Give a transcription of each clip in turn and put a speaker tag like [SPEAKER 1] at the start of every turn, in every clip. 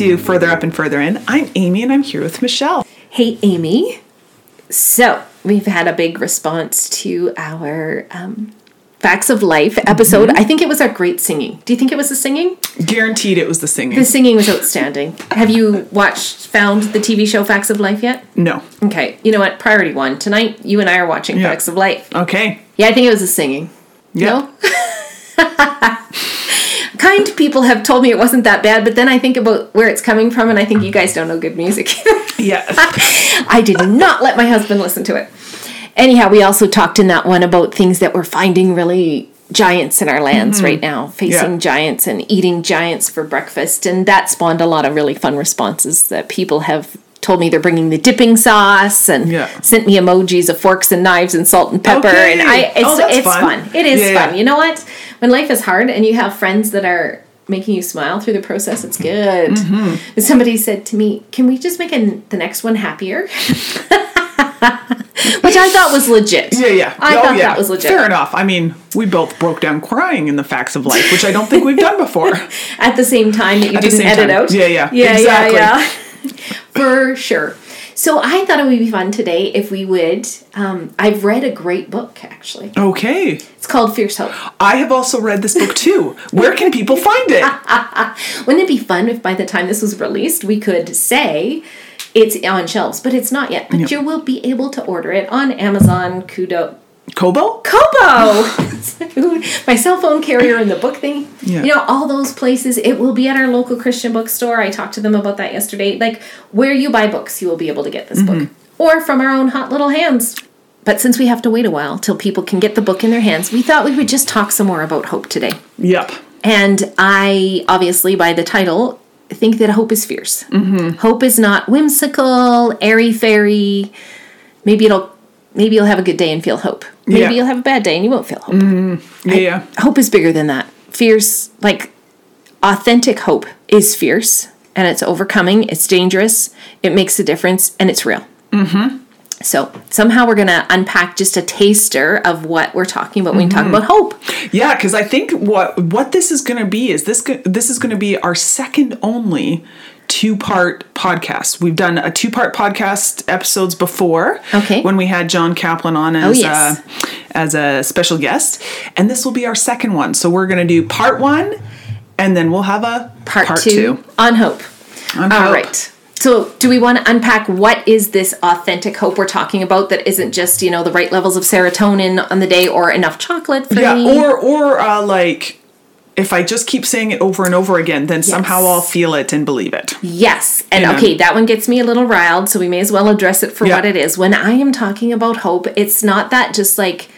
[SPEAKER 1] to Further Up and Further In. I'm Amy and I'm here with Michelle.
[SPEAKER 2] Hey, Amy. So, we've had a big response to our um, Facts of Life episode. I think it was our great singing. Do you think it was the singing?
[SPEAKER 1] Guaranteed it was the singing.
[SPEAKER 2] The singing was outstanding. Have you watched, found the TV show Facts of Life yet?
[SPEAKER 1] no.
[SPEAKER 2] Okay, you know what? Priority one. Tonight, you and I are watching
[SPEAKER 1] Yeah.
[SPEAKER 2] Facts of Life.
[SPEAKER 1] Okay.
[SPEAKER 2] Yeah, I think it was the singing.
[SPEAKER 1] Yeah.
[SPEAKER 2] No? kind people have told me it wasn't that bad, but then I think about where it's coming from, and I think you guys don't know good music.
[SPEAKER 1] Yeah.
[SPEAKER 2] I did not let my husband listen to it. Anyhow, we also talked in that one about things that we're finding really giants in our lands right now, facing
[SPEAKER 1] Mm-hmm. Yeah.
[SPEAKER 2] giants and eating giants for breakfast. And that spawned a lot of really fun responses that people have told me they're bringing the dipping sauce and
[SPEAKER 1] Yeah.
[SPEAKER 2] sent me emojis of forks and knives and salt and pepper.
[SPEAKER 1] Okay.
[SPEAKER 2] And I, it's,
[SPEAKER 1] Oh,
[SPEAKER 2] it's
[SPEAKER 1] fun.
[SPEAKER 2] fun. It is
[SPEAKER 1] Yeah,
[SPEAKER 2] fun.
[SPEAKER 1] yeah.
[SPEAKER 2] You know what? When life is hard and you have friends that are making you smile through the process, it's good.
[SPEAKER 1] Mm-hmm.
[SPEAKER 2] Somebody said to me, "Can we just make the next one happier?" Which I thought was legit.
[SPEAKER 1] Yeah, yeah.
[SPEAKER 2] I
[SPEAKER 1] oh,
[SPEAKER 2] thought
[SPEAKER 1] yeah.
[SPEAKER 2] that was legit.
[SPEAKER 1] Fair enough. I mean, we both broke down crying in the facts of life, which I don't think we've done before.
[SPEAKER 2] At the same time that you
[SPEAKER 1] At
[SPEAKER 2] didn't edit
[SPEAKER 1] time.
[SPEAKER 2] out.
[SPEAKER 1] Yeah, yeah.
[SPEAKER 2] Yeah,
[SPEAKER 1] Exactly.
[SPEAKER 2] yeah, yeah. For sure. So I thought it would be fun today if we would. Um, I've read a great book actually.
[SPEAKER 1] Okay.
[SPEAKER 2] It's called Fierce Hope.
[SPEAKER 1] I have also read this book too. Where can people find it?
[SPEAKER 2] Wouldn't it be fun if by the time this was released, we could say it's on shelves, but it's not yet. But you will be able to order it on Amazon, Kudo,
[SPEAKER 1] Kobo?
[SPEAKER 2] Kobo, my cell phone carrier, and the book thing.
[SPEAKER 1] Yeah.
[SPEAKER 2] You know, all those places. It will be at our local Christian bookstore. I talked to them about that yesterday. Like where you buy books, you will be able to get this book, or from our own hot little hands. But since we have to wait a while till people can get the book in their hands, we thought we would just talk some more about hope today.
[SPEAKER 1] Yep.
[SPEAKER 2] And I, obviously, by the title, think that hope is fierce.
[SPEAKER 1] Mm-hmm.
[SPEAKER 2] Hope is not whimsical, airy fairy. Maybe it'll, maybe you'll have a good day and feel hope. Maybe
[SPEAKER 1] Yeah. Mm-hmm.
[SPEAKER 2] you'll have a bad day and you won't feel hope.
[SPEAKER 1] Yeah, yeah.
[SPEAKER 2] Hope is bigger than that. Fierce, like authentic hope, is fierce and it's overcoming. It's dangerous. It makes a difference and it's real. Mm-hmm. So somehow we're gonna unpack just a taster of what we're talking about when we talk
[SPEAKER 1] Mm-hmm.
[SPEAKER 2] about hope.
[SPEAKER 1] Yeah, because I think what what this is going to be is this this is going to be our second only two part podcast. We've done a two part podcast episodes before.
[SPEAKER 2] Okay.
[SPEAKER 1] When we had John Kaplan on as
[SPEAKER 2] yes.
[SPEAKER 1] a, as a special guest, and this will be our second one. So we're going to do part one, and then we'll have a
[SPEAKER 2] part, two, on hope.
[SPEAKER 1] On
[SPEAKER 2] All
[SPEAKER 1] hope.
[SPEAKER 2] right. So, do we want to unpack what is this authentic hope we're talking about that isn't just, you know, the right levels of serotonin on the day or enough chocolate for
[SPEAKER 1] Yeah,
[SPEAKER 2] me?
[SPEAKER 1] or or uh, like if I just keep saying it over and over again, then somehow I'll feel it and believe it.
[SPEAKER 2] yes. And
[SPEAKER 1] Amen.
[SPEAKER 2] okay, that one gets me a little riled, so we may as well address it for what it is. When I am talking about hope, it's not that just like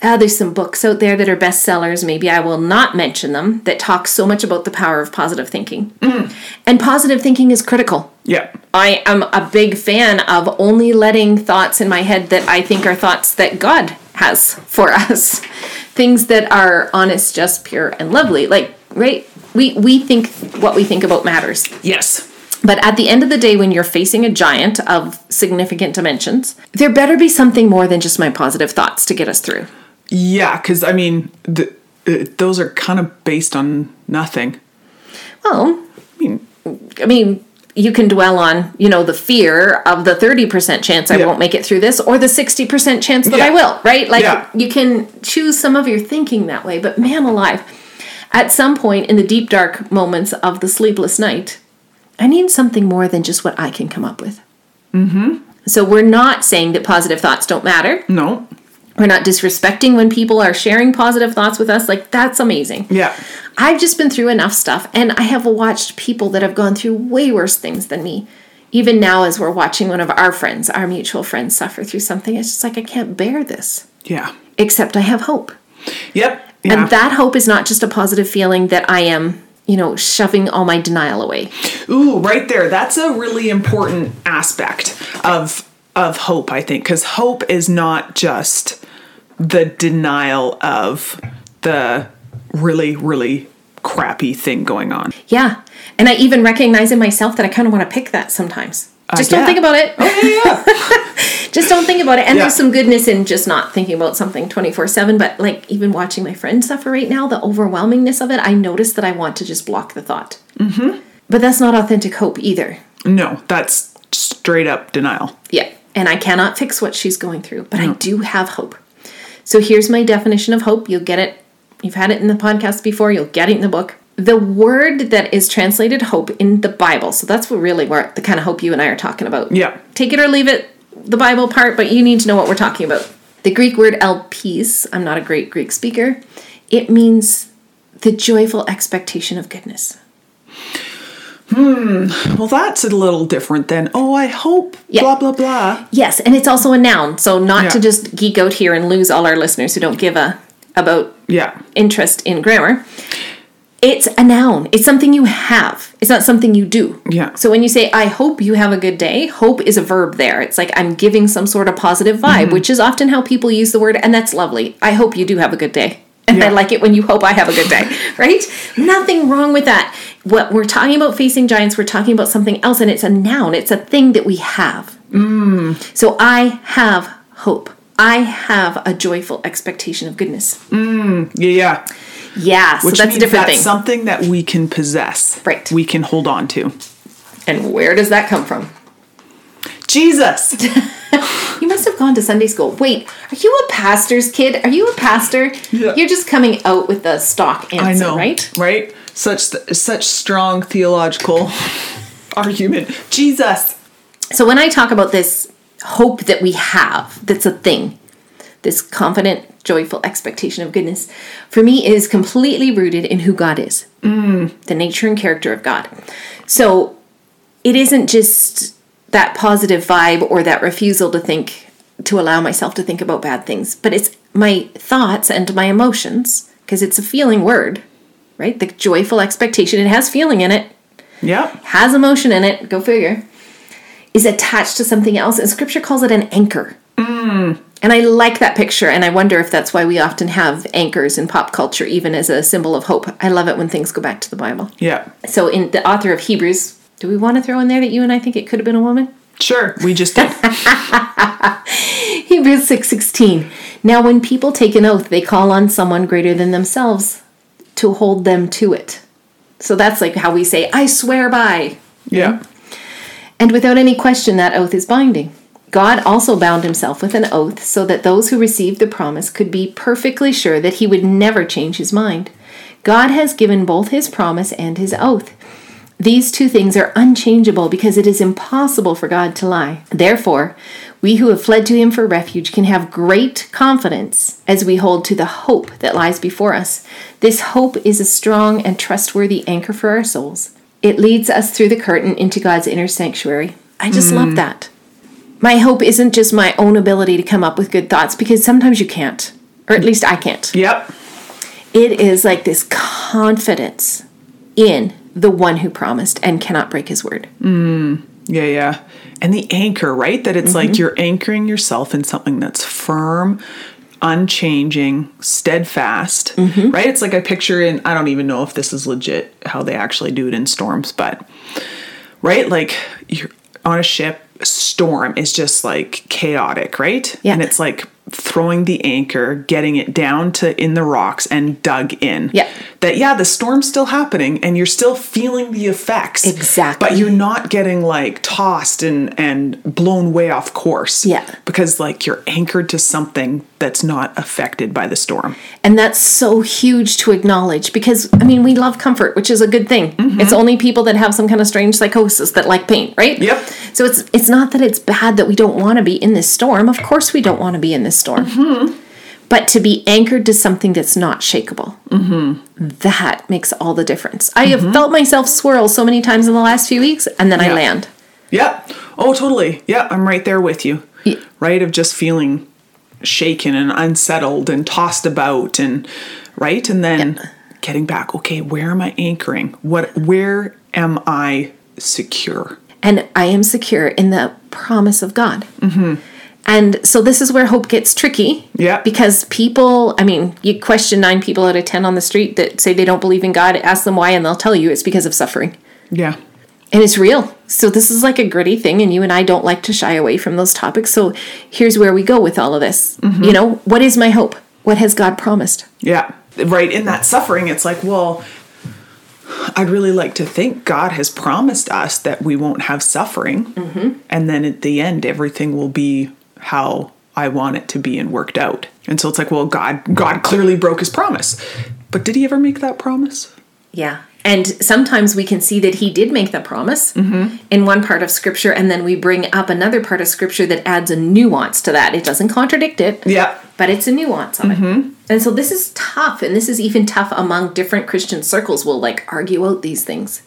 [SPEAKER 2] uh, there's some books out there that are bestsellers, maybe I will not mention them, that talk so much about the power of positive thinking.
[SPEAKER 1] Mm.
[SPEAKER 2] And positive thinking is critical.
[SPEAKER 1] Yeah.
[SPEAKER 2] I am a big fan of only letting thoughts in my head that I think are thoughts that God has for us. Things that are honest, just, pure, and lovely. Like, right? We we think what we think about matters.
[SPEAKER 1] Yes.
[SPEAKER 2] But at the end of the day, when you're facing a giant of significant dimensions, there better be something more than just my positive thoughts to get us through.
[SPEAKER 1] Yeah, because I mean, the, uh, those are kind of based on nothing.
[SPEAKER 2] Well,
[SPEAKER 1] I mean,
[SPEAKER 2] I mean, you can dwell on, you know, the fear of the 30% chance I
[SPEAKER 1] Yeah.
[SPEAKER 2] won't make it through this or the 60% chance that
[SPEAKER 1] Yeah.
[SPEAKER 2] I will, right? Like
[SPEAKER 1] Yeah.
[SPEAKER 2] you can choose some of your thinking that way, but man alive, at some point in the deep dark moments of the sleepless night, I need something more than just what I can come up with. Mm-hmm. So we're not saying that positive thoughts don't matter.
[SPEAKER 1] no.
[SPEAKER 2] We're not disrespecting when people are sharing positive thoughts with us. Like that's amazing.
[SPEAKER 1] Yeah.
[SPEAKER 2] I've just been through enough stuff, and I have watched people that have gone through way worse things than me. Even now, as we're watching one of our friends, our mutual friends, suffer through something, it's just like I can't bear this.
[SPEAKER 1] Yeah.
[SPEAKER 2] Except I have hope,
[SPEAKER 1] Yep. Yeah.
[SPEAKER 2] and that hope is not just a positive feeling that I am, you know, shoving all my denial away.
[SPEAKER 1] Ooh, right there. That's a really important aspect of of hope, I think, because hope is not just the denial of the really, really crappy thing going on.
[SPEAKER 2] Yeah, and I even recognize in myself that I kind of want to pick that sometimes. Just don't think about it.
[SPEAKER 1] Yeah, yeah.
[SPEAKER 2] just don't think about it. And
[SPEAKER 1] Yeah.
[SPEAKER 2] there's some goodness in just not thinking about something 24 7. But like even watching my friend suffer right now, the overwhelmingness of it, I notice that I want to just block the thought. Mm-hmm. But that's not authentic hope either.
[SPEAKER 1] No, that's straight up denial.
[SPEAKER 2] Yeah. And I cannot fix what she's going through, but I do have hope. So here's my definition of hope. You'll get it. You've had it in the podcast before, you'll get it in the book. The word that is translated hope in the Bible, so that's what really where the kind of hope you and I are talking about.
[SPEAKER 1] Yeah.
[SPEAKER 2] Take it or leave it, the Bible part, but you need to know what we're talking about. The Greek word elpis, I'm not a great Greek speaker, it means the joyful expectation of goodness.
[SPEAKER 1] Well, that's a little different than, oh, I hope,
[SPEAKER 2] Yeah.
[SPEAKER 1] blah, blah, blah.
[SPEAKER 2] Yes, and it's also a noun, so not
[SPEAKER 1] Yeah.
[SPEAKER 2] to just geek out here and lose all our listeners who don't give a about
[SPEAKER 1] Yeah.
[SPEAKER 2] interest in grammar. It's a noun. It's something you have. It's not something you do.
[SPEAKER 1] Yeah.
[SPEAKER 2] So when you say I hope you have a good day, hope is a verb there. It's like I'm giving some sort of positive vibe,
[SPEAKER 1] Mm-hmm.
[SPEAKER 2] which is often how people use the word and that's lovely. I hope you do have a good day. And I like it when you hope I have a good day, right? Nothing wrong with that. What we're talking about facing giants, we're talking about something else and it's a noun. It's a thing that we have.
[SPEAKER 1] Mm.
[SPEAKER 2] So I have hope. I have a joyful expectation of goodness.
[SPEAKER 1] Yeah, yeah.
[SPEAKER 2] Yeah, so
[SPEAKER 1] Which
[SPEAKER 2] that's a different
[SPEAKER 1] that's
[SPEAKER 2] thing.
[SPEAKER 1] something that we can possess.
[SPEAKER 2] Right.
[SPEAKER 1] We can hold on to.
[SPEAKER 2] and where does that come from?
[SPEAKER 1] Jesus.
[SPEAKER 2] You must have gone to Sunday school. Wait, are you a pastor's kid? Are you a pastor?
[SPEAKER 1] Yeah.
[SPEAKER 2] You're just coming out with the stock answer,
[SPEAKER 1] I know.
[SPEAKER 2] right?
[SPEAKER 1] Right? Such such strong theological argument. Jesus.
[SPEAKER 2] So when I talk about this hope that we have, that's a thing, this confident, joyful expectation of goodness, for me is completely rooted in who God is, mm. the nature and character of God. So it isn't just that positive vibe or that refusal to think, to allow myself to think about bad things, but it's my thoughts and my emotions, because it's a feeling word, right? The joyful expectation, it has feeling in it,
[SPEAKER 1] Yep.
[SPEAKER 2] has emotion in it, go figure, is attached to something else. And scripture calls it an anchor. Mm. And I like that picture. And I wonder if that's why we often have anchors in pop culture, even as a symbol of hope. I love it when things go back to the Bible.
[SPEAKER 1] Yeah.
[SPEAKER 2] So, in the author of Hebrews, do we want to throw in there that you and I think it could have been a woman?
[SPEAKER 1] Sure. We just did.
[SPEAKER 2] Hebrews 6:16. now when people take an oath, they call on someone greater than themselves to hold them to it. So that's like how we say, I swear by.
[SPEAKER 1] yeah.
[SPEAKER 2] And without any question, that oath is binding. God also bound himself with an oath so that those who received the promise could be perfectly sure that he would never change his mind. God has given both his promise and his oath. These two things are unchangeable because it is impossible for God to lie. Therefore, we who have fled to him for refuge can have great confidence as we hold to the hope that lies before us. This hope is a strong and trustworthy anchor for our souls. It leads us through the curtain into God's inner sanctuary. I just love mm. that. My hope isn't just my own ability to come up with good thoughts because sometimes you can't, or at least I can't.
[SPEAKER 1] Yep.
[SPEAKER 2] It is like this confidence in the one who promised and cannot break his word.
[SPEAKER 1] Yeah, yeah. And the anchor, right? That it's
[SPEAKER 2] Mm-hmm.
[SPEAKER 1] like you're anchoring yourself in something that's firm, unchanging, steadfast,
[SPEAKER 2] Mm-hmm.
[SPEAKER 1] right? It's like I picture in, I don't even know if this is legit how they actually do it in storms, but, right? Like you're on a ship, a storm is just like chaotic, right?
[SPEAKER 2] Yeah.
[SPEAKER 1] And it's like throwing the anchor, getting it down to in the rocks and dug in.
[SPEAKER 2] Yeah.
[SPEAKER 1] That, yeah, the storm's still happening and you're still feeling the effects.
[SPEAKER 2] Exactly.
[SPEAKER 1] But you're not getting like tossed and and blown way off course.
[SPEAKER 2] Yeah.
[SPEAKER 1] Because like you're anchored to something that's not affected by the storm.
[SPEAKER 2] And that's so huge to acknowledge because, I mean, we love comfort, which is a good thing. Mm-hmm. It's only people that have some kind of strange psychosis that like pain, right?
[SPEAKER 1] Yep.
[SPEAKER 2] So it's it's not that it's bad that we don't want to be in this storm. Of course, we don't want to be in this storm. Mm-hmm. But to be anchored to something that's not shakable, mm-hmm. that makes all the difference. I have mm-hmm. felt myself swirl so many times in the last few weeks, and then I land.
[SPEAKER 1] Yep. Oh, totally. Yeah, I'm right there with you.
[SPEAKER 2] Yeah.
[SPEAKER 1] Right? Of just feeling shaken and unsettled and tossed about and right? And then getting back, okay, where am I anchoring? What where am I secure?
[SPEAKER 2] and I am secure in the promise of God. And so this is where hope gets tricky.
[SPEAKER 1] Yeah.
[SPEAKER 2] Because people, I mean, you question nine people out of 10 on the street that say they don't believe in God, ask them why, and they'll tell you it's because of suffering.
[SPEAKER 1] Yeah.
[SPEAKER 2] And it's real. So this is like a gritty thing, and you and I don't like to shy away from those topics. So here's where we go with all of this. You know, what is my hope? What has God promised?
[SPEAKER 1] Yeah. Right. In that suffering, it's like, well, I'd really like to think God has promised us that we won't have suffering.
[SPEAKER 2] Mm-hmm.
[SPEAKER 1] And then at the end, everything will be how I want it to be and worked out. And so it's like, well, God, God clearly broke his promise. But did he ever make that promise?
[SPEAKER 2] Yeah. And sometimes we can see that he did make the promise mm-hmm. in one part of scripture, and then we bring up another part of scripture that adds a nuance to that. It doesn't contradict it,
[SPEAKER 1] Yeah.
[SPEAKER 2] but it's a nuance of it. Mm-hmm. And so this is tough, and this is even tough among different Christian circles. We'll like argue out these things.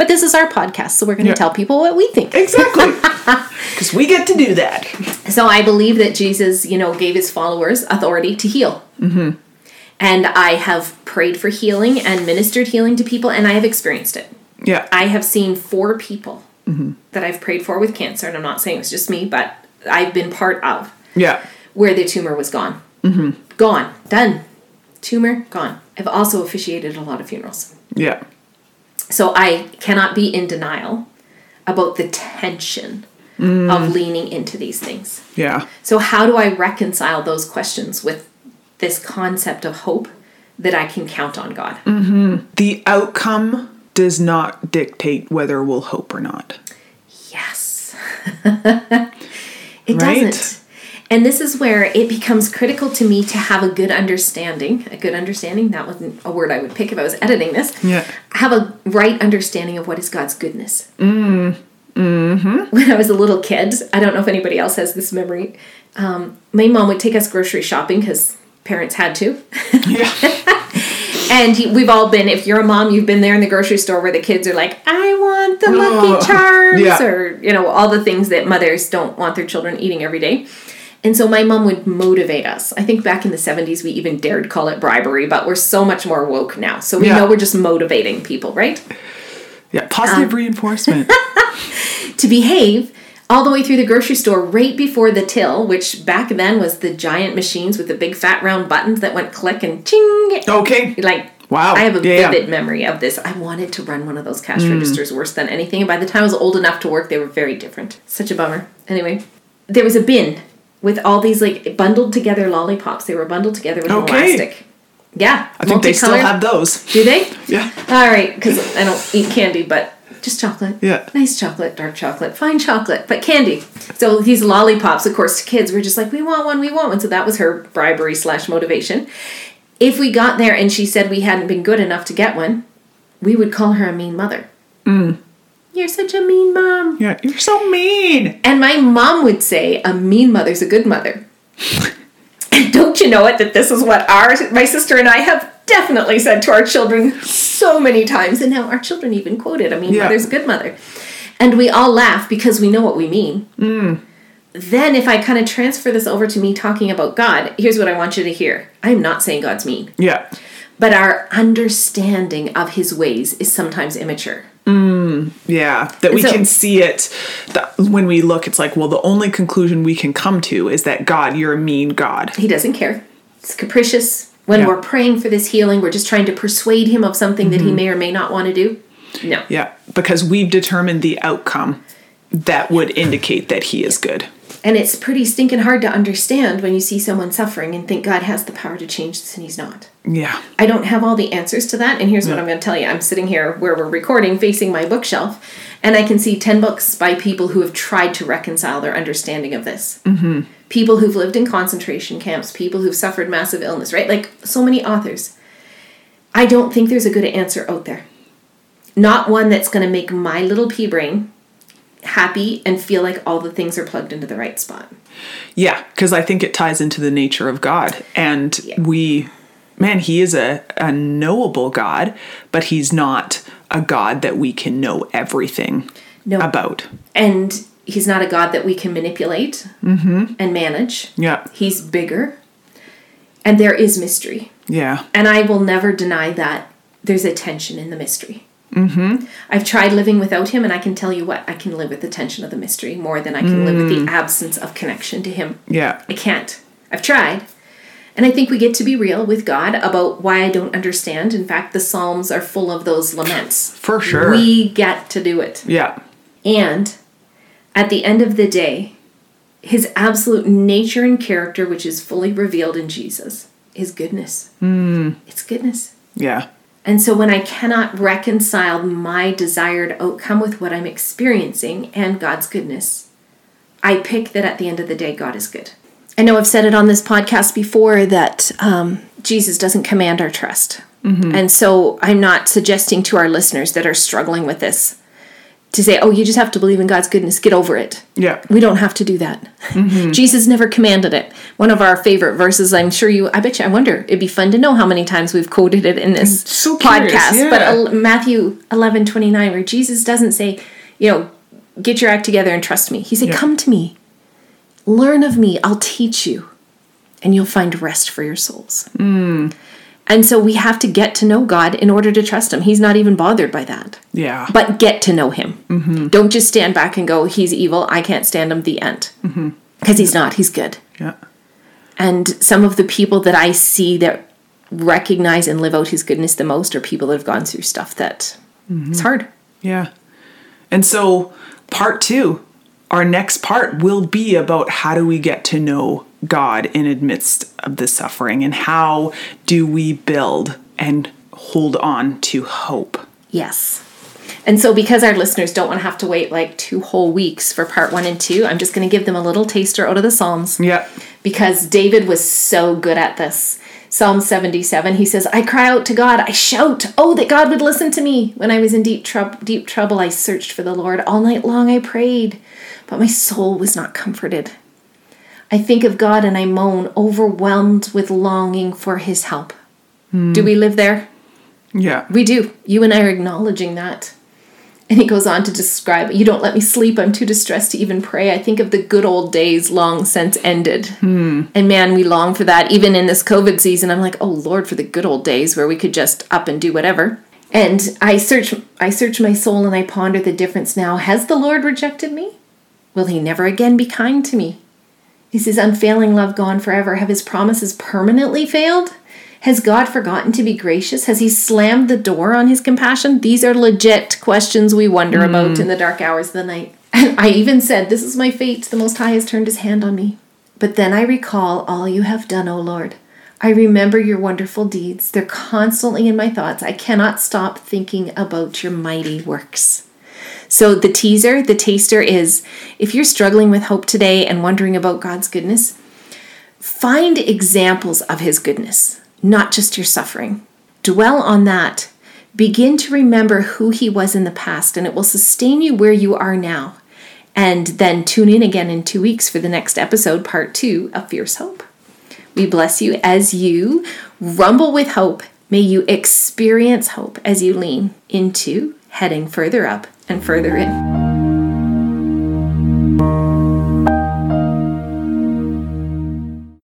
[SPEAKER 2] But this is our podcast, so we're going to
[SPEAKER 1] Yeah.
[SPEAKER 2] tell people what we think.
[SPEAKER 1] Exactly. Because we get to do that.
[SPEAKER 2] So I believe that Jesus, you know, gave his followers authority to heal. Mm-hmm. And I have prayed for healing and ministered healing to people, and I have experienced it.
[SPEAKER 1] Yeah.
[SPEAKER 2] I have seen four people that I've prayed for with cancer, and I'm not saying it was just me, but I've been part of
[SPEAKER 1] Yeah.
[SPEAKER 2] where the tumor was gone. Gone. Done. Tumor, gone. I've also officiated a lot of funerals.
[SPEAKER 1] Yeah.
[SPEAKER 2] So I cannot be in denial about the tension of mm. leaning into these things.
[SPEAKER 1] Yeah.
[SPEAKER 2] So, how do I reconcile those questions with this concept of hope that I can count on God? Mm-hmm.
[SPEAKER 1] The outcome does not dictate whether we'll hope or not.
[SPEAKER 2] Yes. it
[SPEAKER 1] Right.
[SPEAKER 2] doesn't. And this is where it becomes critical to me to have a good understanding. A good understanding, that wasn't a word I would pick if I was editing this.
[SPEAKER 1] Yeah.
[SPEAKER 2] Have a right understanding of what is God's goodness. Mm. Mm-hmm. When I was a little kid, I don't know if anybody else has this memory. Um, my mom would take us grocery shopping because parents had to.
[SPEAKER 1] Yeah.
[SPEAKER 2] And we've all been, if you're a mom, you've been there in the grocery store where the kids are like, I want the
[SPEAKER 1] Oh,
[SPEAKER 2] Lucky Charms,
[SPEAKER 1] yeah.
[SPEAKER 2] or, you know, all the things that mothers don't want their children eating every day. And so my mom would motivate us. I think back in the 70s, we even dared call it bribery, but we're so much more woke now. So we
[SPEAKER 1] Yeah.
[SPEAKER 2] know we're just motivating people, right?
[SPEAKER 1] Yeah. Positive um, reinforcement.
[SPEAKER 2] To behave all the way through the grocery store right before the till, which back then was the giant machines with the big fat round buttons that went click and ching.
[SPEAKER 1] Okay.
[SPEAKER 2] Like
[SPEAKER 1] Wow.
[SPEAKER 2] I have a
[SPEAKER 1] Yeah.
[SPEAKER 2] vivid memory of this. I wanted to run one of those cash hmm. registers worse than anything. And by the time I was old enough to work, they were very different. Such a bummer. Anyway, there was a bin with all these like bundled together lollipops. They were bundled together with
[SPEAKER 1] Okay.
[SPEAKER 2] elastic. Yeah,
[SPEAKER 1] I think they still have those.
[SPEAKER 2] Do they?
[SPEAKER 1] Yeah.
[SPEAKER 2] All right, because I don't eat candy, but just chocolate.
[SPEAKER 1] Yeah.
[SPEAKER 2] Nice chocolate, dark chocolate, fine chocolate, but candy. So these lollipops, of course, kids were just like, we want one, we want one. So that was her bribery slash motivation. If we got there and she said we hadn't been good enough to get one, we would call her a mean mother. Mm. You're such a mean mom.
[SPEAKER 1] Yeah. You're so mean.
[SPEAKER 2] And my mom would say, a mean mother's a good mother. and don't you know it that this is what our my sister and I have definitely said to our children so many times, and now our children even quote it. A mean
[SPEAKER 1] Yeah.
[SPEAKER 2] mother's a good mother. And we all laugh because we know what we mean. Mm. Then, if I kind of transfer this over to me talking about God, here's what I want you to hear. I'm not saying God's mean,
[SPEAKER 1] Yeah.
[SPEAKER 2] but our understanding of his ways is sometimes immature. Mm.
[SPEAKER 1] Yeah, that we
[SPEAKER 2] so-
[SPEAKER 1] can see it. That when we look, it's like, well, the only conclusion we can come to is that God, you're a mean God.
[SPEAKER 2] He doesn't care. It's capricious. When
[SPEAKER 1] Yeah.
[SPEAKER 2] we're praying for this healing, we're just trying to persuade him of something that he mm-hmm. may or may not want to do. No.
[SPEAKER 1] Yeah, because we've determined the outcome that would indicate that He is good.
[SPEAKER 2] And it's pretty stinking hard to understand when you see someone suffering and think God has the power to change this and he's not.
[SPEAKER 1] Yeah.
[SPEAKER 2] I don't have all the answers to that, and here's what I'm going to tell you. I'm sitting here where we're recording, facing my bookshelf, and I can see 10 books by people who have tried to reconcile their understanding of this. Mm-hmm. People who've lived in concentration camps, people who've suffered massive illness, right? Like so many authors. I don't think there's a good answer out there. Not one that's going to make my little pea brain happy and feel like all the things are plugged into the right spot.
[SPEAKER 1] Yeah, because I think it ties into the nature of God. And
[SPEAKER 2] Yeah.
[SPEAKER 1] we, man, He is a, a knowable God, but He's not a God that we can know everything
[SPEAKER 2] No.
[SPEAKER 1] about.
[SPEAKER 2] And he's not a God that we can manipulate mm-hmm. and manage.
[SPEAKER 1] Yeah.
[SPEAKER 2] He's bigger. And there is mystery.
[SPEAKER 1] Yeah.
[SPEAKER 2] And I will never deny that there's a tension in the mystery. Mm-hmm. I've tried living without him, and I can tell you what, I can live with the tension of the mystery more than I can live with the absence of connection to him.
[SPEAKER 1] Yeah.
[SPEAKER 2] I can't. I've tried. And I think we get to be real with God about why I don't understand. In fact, the Psalms are full of those laments.
[SPEAKER 1] For sure.
[SPEAKER 2] We get to do it.
[SPEAKER 1] Yeah.
[SPEAKER 2] And at the end of the day, his absolute nature and character, which is fully revealed in Jesus, is goodness.
[SPEAKER 1] Hmm.
[SPEAKER 2] It's goodness.
[SPEAKER 1] Yeah.
[SPEAKER 2] And so when I cannot reconcile my desired outcome with what I'm experiencing and God's goodness, I pick that at the end of the day, God is good. I know I've said it on this podcast before that um, Jesus doesn't command our trust. Mm-hmm. And so I'm not suggesting to our listeners that are struggling with this to say, oh, you just have to believe in God's goodness, get over it.
[SPEAKER 1] Yeah.
[SPEAKER 2] We don't have to do that. Mm-hmm. Jesus never commanded it. One of our favorite verses, I'm sure you, I bet you, I wonder, it'd be fun to know how many times we've quoted it in this
[SPEAKER 1] so
[SPEAKER 2] podcast.
[SPEAKER 1] Yeah.
[SPEAKER 2] But uh, Matthew 11 29, where Jesus doesn't say, you know, get your act together and trust me. He said, yeah. come to me, learn of me, I'll teach you, and you'll find rest for your souls.
[SPEAKER 1] Mm.
[SPEAKER 2] And so we have to get to know God in order to trust Him. He's not even bothered by that.
[SPEAKER 1] Yeah.
[SPEAKER 2] But get to know Him.
[SPEAKER 1] Mm-hmm.
[SPEAKER 2] Don't just stand back and go, He's evil. I can't stand Him. The end. Because
[SPEAKER 1] mm-hmm.
[SPEAKER 2] He's not. He's good.
[SPEAKER 1] Yeah.
[SPEAKER 2] And some of the people that I see that recognize and live out His goodness the most are people that have gone through stuff that
[SPEAKER 1] mm-hmm.
[SPEAKER 2] it's hard.
[SPEAKER 1] Yeah. And so, part two, our next part will be about how do we get to know God in amidst of the suffering and how do we build and hold on to hope.
[SPEAKER 2] Yes. And so, because our listeners don't want to have to wait like two whole weeks for part one and two, I'm just going to give them a little taster out of the Psalms.
[SPEAKER 1] Yeah.
[SPEAKER 2] Because David was so good at this. Psalm 77, he says, I cry out to God, I shout, oh, that God would listen to me. When I was in deep, trou- deep trouble, I searched for the Lord. All night long I prayed, but my soul was not comforted. I think of God and I moan, overwhelmed with longing for his help. Mm. Do we live there?
[SPEAKER 1] Yeah.
[SPEAKER 2] We do. You and I are acknowledging that. And he goes on to describe, You don't let me sleep. I'm too distressed to even pray. I think of the good old days long since ended.
[SPEAKER 1] Hmm.
[SPEAKER 2] And man, we long for that. Even in this COVID season, I'm like, Oh Lord, for the good old days where we could just up and do whatever. And I search I search my soul and I ponder the difference now. Has the Lord rejected me? Will he never again be kind to me? Is his unfailing love gone forever? Have his promises permanently failed? Has God forgotten to be gracious? Has he slammed the door on his compassion? These are legit questions we wonder mm. about in the dark hours of the night. I even said, This is my fate. The Most High has turned his hand on me. But then I recall all you have done, O Lord. I remember your wonderful deeds. They're constantly in my thoughts. I cannot stop thinking about your mighty works. So, the teaser, the taster is if you're struggling with hope today and wondering about God's goodness, find examples of His goodness, not just your suffering. Dwell on that. Begin to remember who He was in the past, and it will sustain you where you are now. And then tune in again in two weeks for the next episode, part two of Fierce Hope. We bless you as you rumble with hope. May you experience hope as you lean into heading further up and further in.